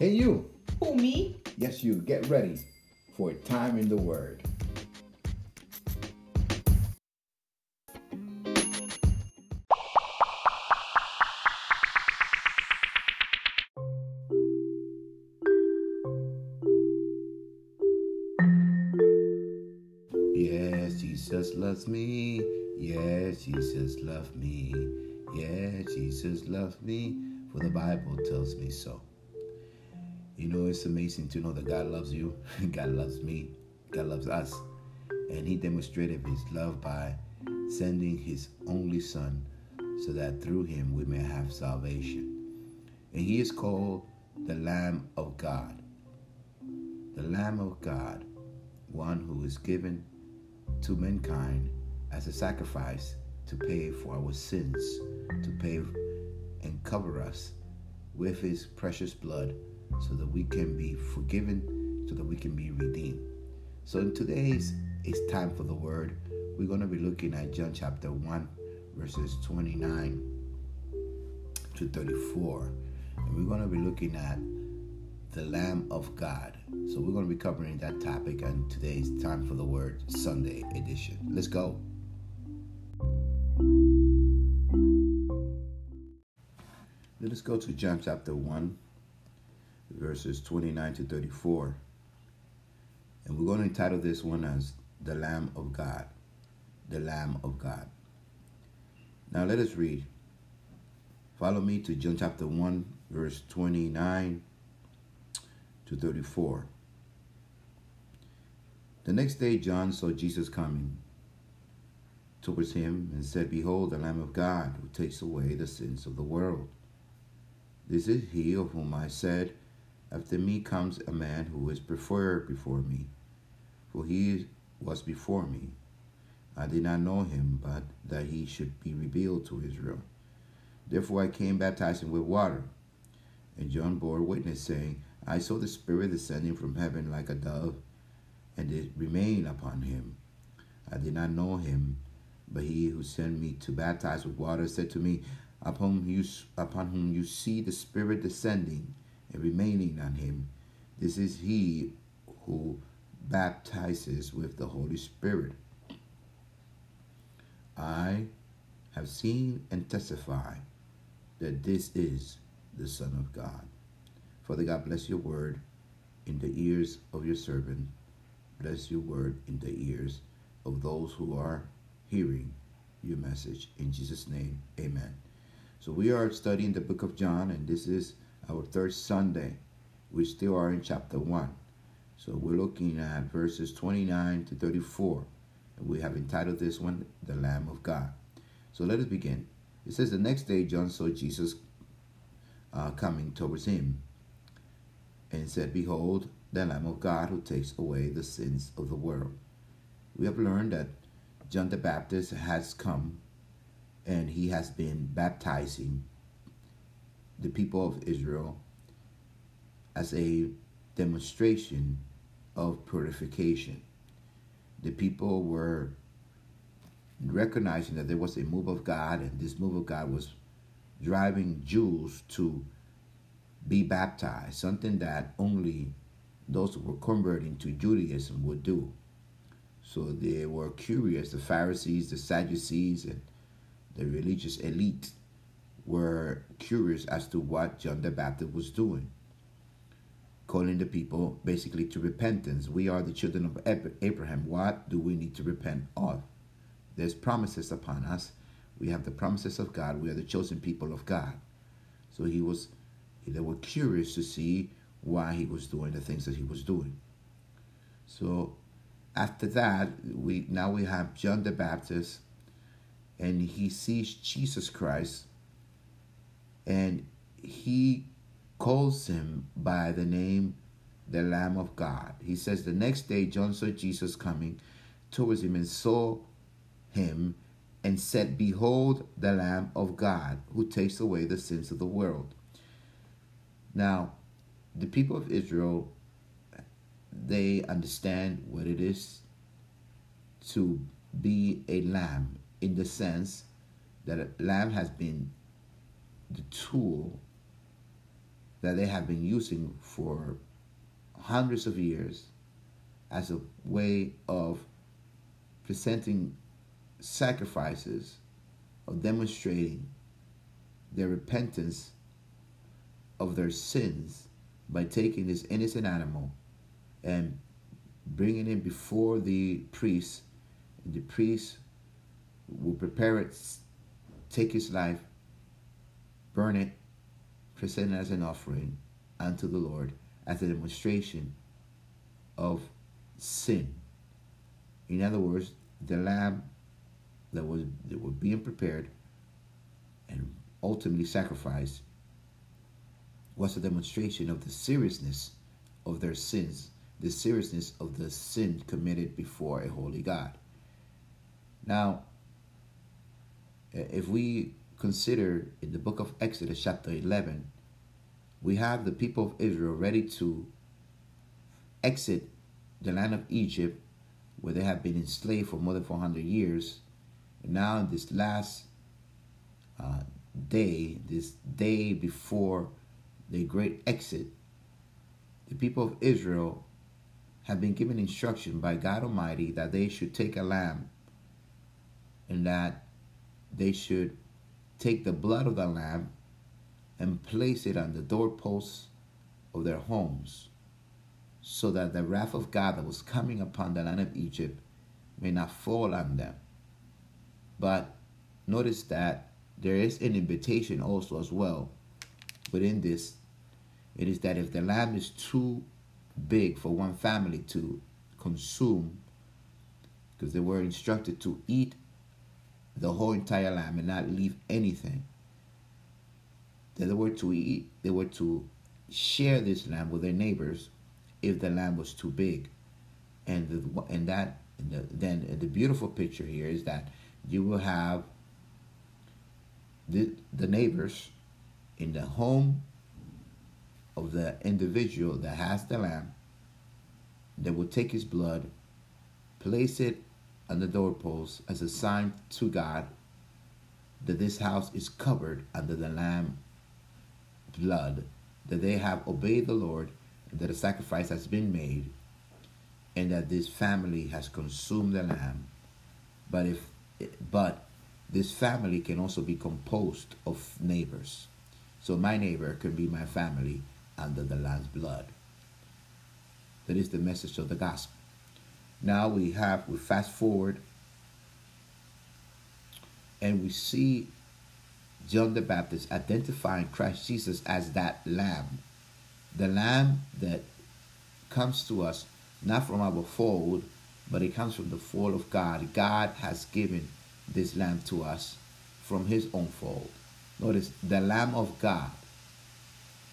Hey, you. Who, me? Yes, you. Get ready for a time in the Word. Yes, Jesus loves me. Yes, Jesus loves me. Yes, Jesus loves me. For the Bible tells me so. You know, it's amazing to know that God loves you, God loves me, God loves us. And He demonstrated His love by sending His only Son so that through Him we may have salvation. And He is called the Lamb of God. The Lamb of God, one who is given to mankind as a sacrifice to pay for our sins, to pay and cover us with His precious blood so that we can be forgiven, so that we can be redeemed. So in today's it's time for the word. We're going to be looking at John chapter 1, verses 29 to 34. And we're going to be looking at the Lamb of God. So we're going to be covering that topic on today's Time for the Word Sunday edition. Let's go. Let us go to John chapter 1, verses 29 to 34. And we're going to entitle this one as The Lamb of God. The Lamb of God. Now let us read. Follow me to John chapter 1, verse 29 to 34. The next day, John saw Jesus coming towards him and said, Behold, the Lamb of God who takes away the sins of the world. This is he of whom I said, After me comes a man who is preferred before me, for he was before me. I did not know him, but that he should be revealed to Israel. Therefore I came baptizing with water. And John bore witness, saying, I saw the Spirit descending from heaven like a dove, and it remained upon him. I did not know him, but he who sent me to baptize with water said to me, Upon, you, upon whom you see the Spirit descending and remaining on him, this is he who baptizes with the Holy Spirit. I have seen and testify that this is the Son of God. Father God, bless your word in the ears of your servant. Bless your word in the ears of those who are hearing your message. In Jesus' name, amen. So we are studying the book of John, and this is our third Sunday. We still are in chapter 1. So we're looking at verses 29 to 34. And we have entitled this one, The Lamb of God. So let us begin. It says, The next day John saw Jesus uh, coming towards him and said, Behold, the Lamb of God who takes away the sins of the world. We have learned that John the Baptist has come and he has been baptizing the people of Israel as a demonstration of purification. The people were recognizing that there was a move of God, and this move of God was driving Jews to be baptized, something that only those who were converting to Judaism would do. So they were curious, the Pharisees, the Sadducees, and the religious elite were curious as to what John the Baptist was doing, calling the people basically to repentance. We are the children of Abraham. What do we need to repent of? There's promises upon us. We have the promises of God. We are the chosen people of God. So he was, they were curious to see why he was doing the things that he was doing. So after that, we now we have John the Baptist and he sees Jesus Christ and he calls him by the name the Lamb of God. He says the next day John saw Jesus coming towards him and saw him and said, Behold the Lamb of God who takes away the sins of the world. Now, the people of Israel, they understand what it is to be a lamb in the sense that a lamb has been the tool that they have been using for hundreds of years as a way of presenting sacrifices, of demonstrating their repentance of their sins by taking this innocent animal and bringing it before the priest. And the priest will prepare it, take his life, burn it, present it as an offering unto the Lord as a demonstration of sin. In other words, the lamb that was that was being prepared and ultimately sacrificed was a demonstration of the seriousness of their sins, the seriousness of the sin committed before a holy God. Now, if we consider in the book of Exodus, chapter 11, we have the people of Israel ready to exit the land of Egypt, where they have been enslaved for more than 400 years. And now, in this last uh, day, this day before the great exit, the people of Israel have been given instruction by God Almighty that they should take a lamb and that they should take the blood of the lamb and place it on the doorposts of their homes so that the wrath of God that was coming upon the land of Egypt may not fall on them. But notice that there is an invitation also as well within this. It is that if the lamb is too big for one family to consume, because they were instructed to eat the whole entire lamb and not leave anything. That they were to eat, they were to share this lamb with their neighbors if the lamb was too big. And the, and that and the, then the beautiful picture here is that you will have the, the neighbors in the home of the individual that has the lamb. They will take his blood, place it on the doorpost as a sign to God that this house is covered under the lamb blood, that they have obeyed the Lord, and that a sacrifice has been made, and that this family has consumed the lamb. But if but this family can also be composed of neighbors. So my neighbor can be my family under the lamb's blood. That is the message of the gospel. Now we have, we fast forward and we see John the Baptist identifying Christ Jesus as that lamb. The lamb that comes to us not from our fold, but it comes from the fold of God. God has given this lamb to us from his own fold. Notice the lamb of God,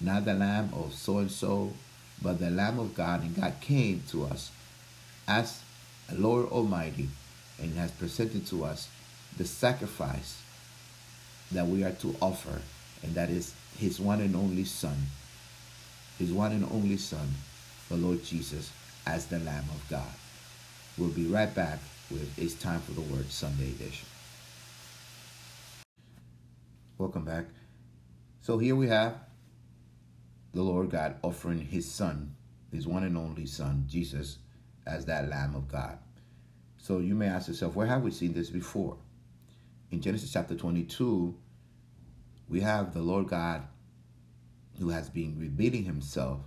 not the lamb of so and so, but the lamb of God. And God came to us as Lord Almighty and has presented to us the sacrifice that we are to offer, and that is his one and only Son, his one and only Son, the Lord Jesus, as the Lamb of God. We'll be right back with It's Time for the Word Sunday edition. Welcome back. So here we have the Lord God offering his Son, his one and only Son, Jesus, as that Lamb of God. So you may ask yourself, where have we seen this before? In Genesis chapter 22, we have the Lord God who has been revealing himself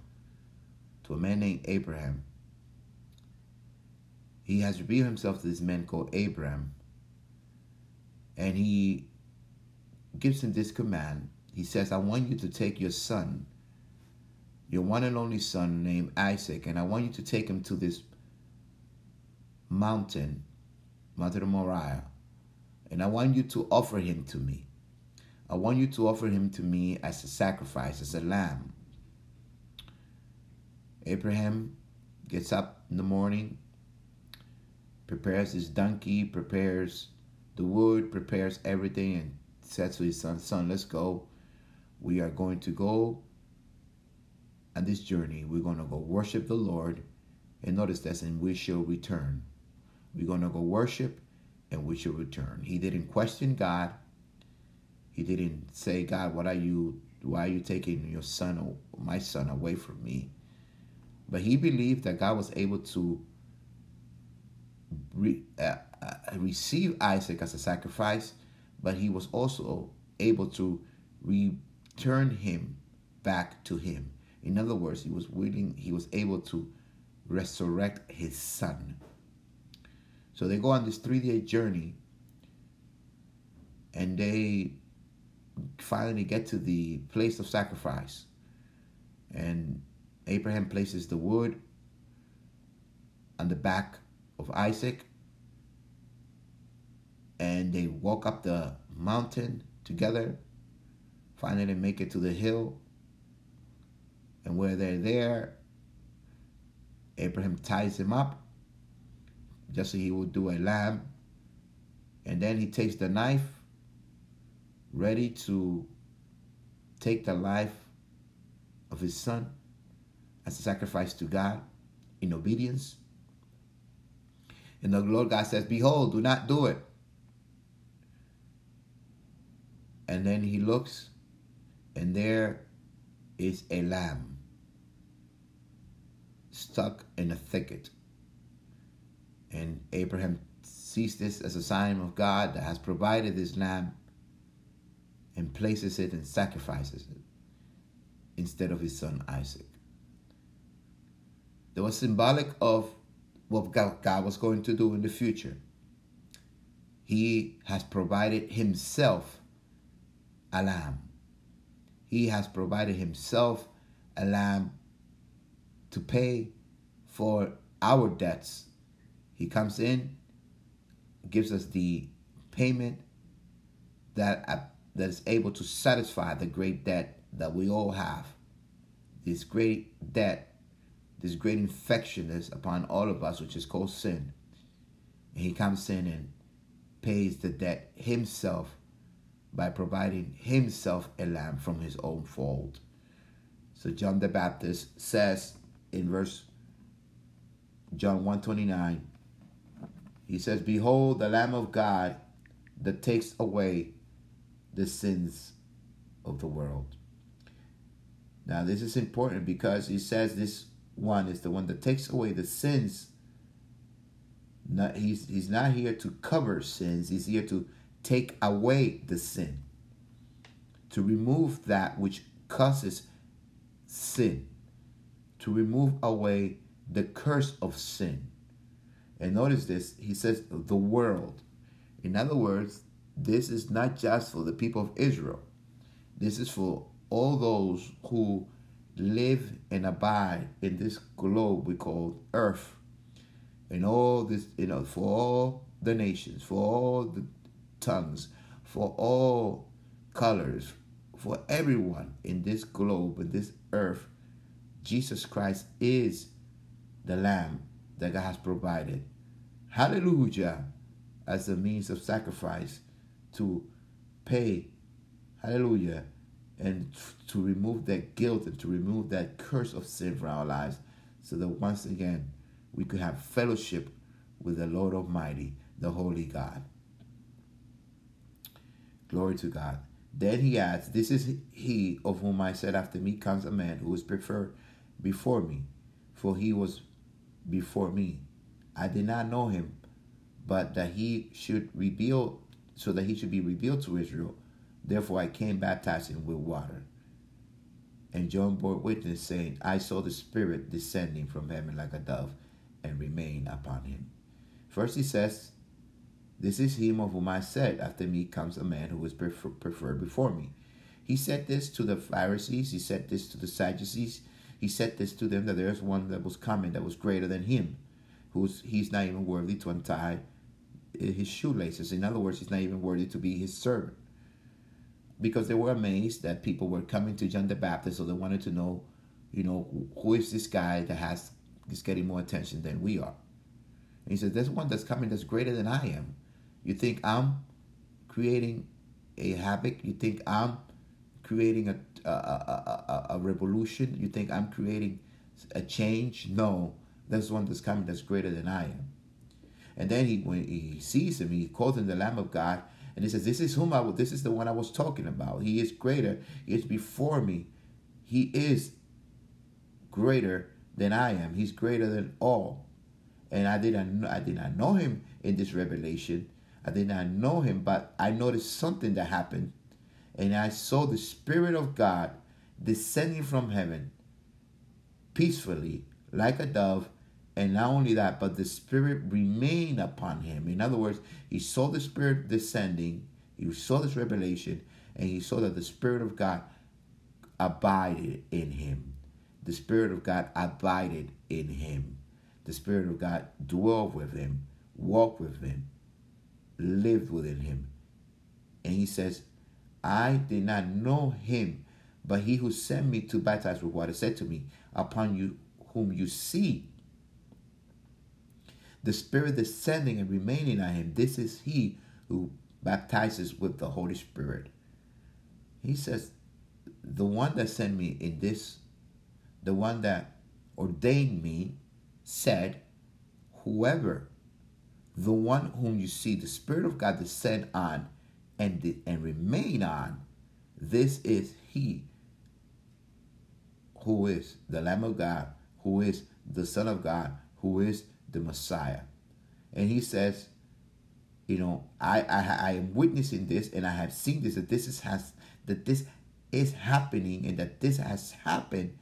to a man named Abraham. He has revealed himself to this man called Abraham, and he gives him this command. He says, I want you to take your son, your one and only son named Isaac, and I want you to take him to this mountain, Mountain Moriah, and I want you to offer him to me. I want you to offer him to me as a sacrifice, as a lamb. Abraham gets up in the morning, prepares his donkey, prepares the wood, prepares everything, and says to his son, Son, let's go. We are going to go on this journey. We're going to go worship the Lord. And notice this, and we shall return. We're going to go worship and we shall return. He didn't question God. He didn't say, God, what are you why are you taking your son, my son, away from me? But he believed that God was able to re, uh, uh, receive Isaac as a sacrifice, but he was also able to return him back to him. In other words, he was willing, he was able to resurrect his son. So they go on this three day journey and they finally get to the place of sacrifice. And Abraham places the wood on the back of Isaac. And they walk up the mountain together. Finally, make it to the hill. And where they're there, Abraham ties him up just so he would do a lamb. And then he takes the knife, ready to take the life of his son as a sacrifice to God in obedience. And the Lord God says, Behold, do not do it. And then he looks, and there is a lamb stuck in a thicket. And Abraham sees this as a sign of God that has provided this lamb and places it and sacrifices it instead of his son Isaac. That was symbolic of what God was going to do in the future. He has provided himself a lamb. He has provided himself a lamb to pay for our debts. He comes in, gives us the payment that, uh, that is able to satisfy the great debt that we all have. This great debt, this great infection is upon all of us, which is called sin. And he comes in and pays the debt himself by providing himself a lamb from his own fold. So John the Baptist says in verse John 129, he says, Behold the Lamb of God that takes away the sins of the world. Now, this is important because he says this one is the one that takes away the sins. Not, he's, he's not here to cover sins, he's here to take away the sin, to remove that which causes sin, to remove away the curse of sin. And notice this, he says the world. In other words, this is not just for the people of Israel. This is for all those who live and abide in this globe we call earth. And all this, you know, for all the nations, for all the tongues, for all colors, for everyone in this globe, in this earth, Jesus Christ is the Lamb that God has provided. Hallelujah, as a means of sacrifice to pay, hallelujah, and to remove that guilt and to remove that curse of sin from our lives so that once again we could have fellowship with the Lord Almighty, the Holy God. Glory to God. Then he adds, This is he of whom I said, After me comes a man who is preferred before me, for he was before me. I did not know him, but that he should reveal, so that he should be revealed to Israel. Therefore I came baptizing with water. And John bore witness, saying, I saw the Spirit descending from heaven like a dove and remain upon him. First he says, this is him of whom I said, After me comes a man who is preferred before me. He said this to the Pharisees, he said this to the Sadducees, he said this to them that there is one that was coming that was greater than him, who's he's not even worthy to untie his shoelaces. In other words, he's not even worthy to be his servant. Because they were amazed that people were coming to John the Baptist, so they wanted to know, you know, who is this guy that has is getting more attention than we are. And he said, There's one that's coming that's greater than I am. You think I'm creating a havoc? You think I'm creating a, a, a, a, revolution? You think I'm creating a change? No, there's one that's coming that's greater than I am. And then he, when he sees him, he calls him the Lamb of God. And he says, This is whom I this is the one I was talking about. He is greater. He is before me. He is greater than I am. He's greater than all. And I did not I did not know him in this revelation. I did not know him, but I noticed something that happened. And I saw the Spirit of God descending from heaven peacefully like a dove. And not only that, but the Spirit remained upon him. In other words, he saw the Spirit descending, he saw this revelation, and he saw that the Spirit of God abided in him. The Spirit of God abided in him. The Spirit of God dwelled with him, walked with him, lived within him. And he says, I did not know him, but he who sent me to baptize with water said to me, Upon you whom you see the Spirit descending and remaining on him, this is he who baptizes with the Holy Spirit. He says, The one that sent me in this, the one that ordained me, said, Whoever, the one whom you see the Spirit of God descend on and, and remain on, this is he who is the Lamb of God, who is the Son of God, who is the Messiah. And he says, you know, I, I I am witnessing this and I have seen this that this is has that this is happening and that this has happened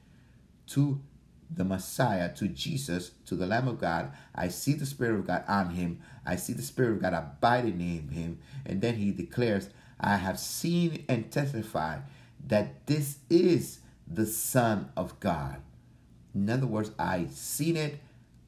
to the Messiah, to Jesus, to the Lamb of God. I see the Spirit of God on him. I see the Spirit of God abiding in him. And then he declares, I have seen and testified that this is the Son of God. In other words, I seen it,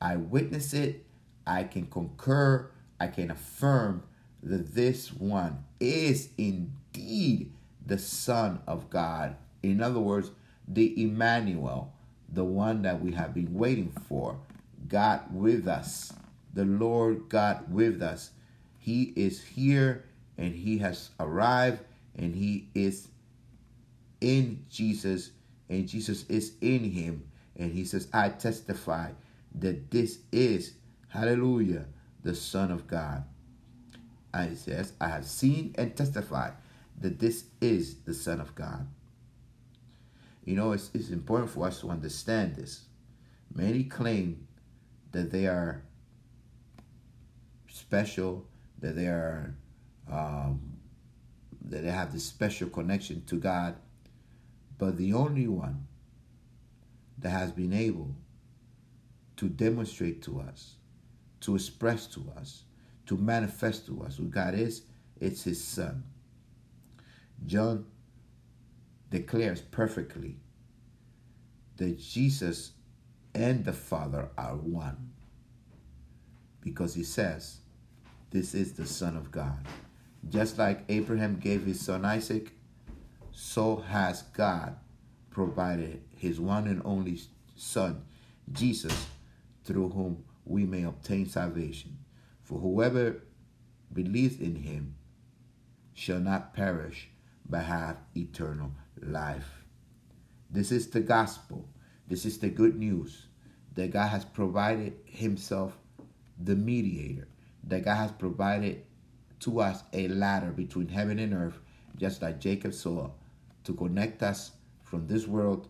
I witness it, I can concur, I can affirm that this one is indeed the Son of God. In other words, the Emmanuel, the one that we have been waiting for, God with us, the Lord God with us. He is here and he has arrived and he is in Jesus and Jesus is in him. And he says, I testify that this is, hallelujah, the Son of God. And he says, I have seen and testified that this is the Son of God. You know, it's, it's important for us to understand this. Many claim that they are special, that they are um, that they have this special connection to God, but the only one that has been able to demonstrate to us, to express to us, to manifest to us who God is, it's His Son. John declares perfectly that Jesus and the Father are one because he says, This is the Son of God. Just like Abraham gave his son Isaac, so has God provided his one and only Son, Jesus, through whom we may obtain salvation. For whoever believes in him shall not perish, but have eternal life. This is the gospel. This is the good news that God has provided himself the mediator, that God has provided to us a ladder between heaven and earth, just like Jacob saw, to connect us from this world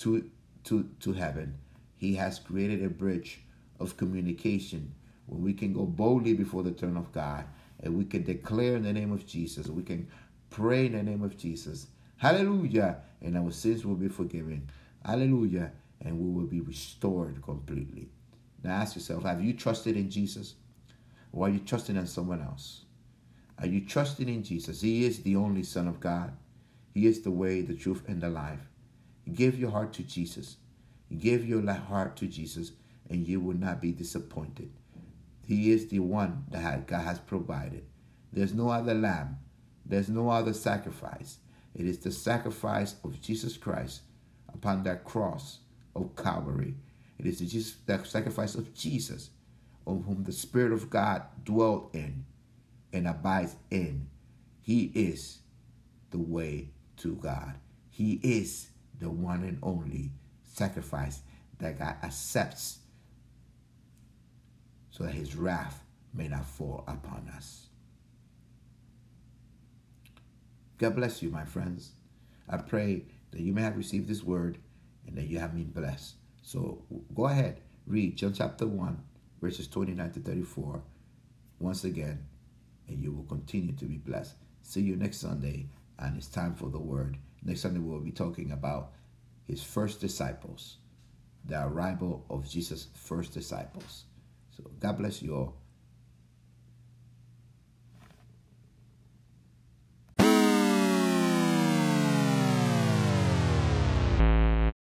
to, to, to heaven. He has created a bridge of communication where we can go boldly before the throne of God and we can declare in the name of Jesus. We can pray in the name of Jesus. Hallelujah. And our sins will be forgiven. Hallelujah. And we will be restored completely. Now ask yourself have you trusted in Jesus? Or are you trusting in someone else? Are you trusting in Jesus? He is the only Son of God. He is the way, the truth, and the life. Give your heart to Jesus. Give your heart to Jesus, and you will not be disappointed. He is the one that God has provided. There's no other lamb. There's no other sacrifice. It is the sacrifice of Jesus Christ upon that cross of Calvary. It is the, sacrifice of Jesus, of whom the Spirit of God dwelt in and abides in. He is the way to God. He is the one and only sacrifice that God accepts so that his wrath may not fall upon us. God bless you, my friends. I pray that you may have received this word and that you have been blessed. So go ahead, read John chapter 1, verses 29 to 34 once again, and you will continue to be blessed. See you next Sunday, and it's time for the word. Next Sunday, we'll be talking about his first disciples, the arrival of Jesus' first disciples. So God bless you all.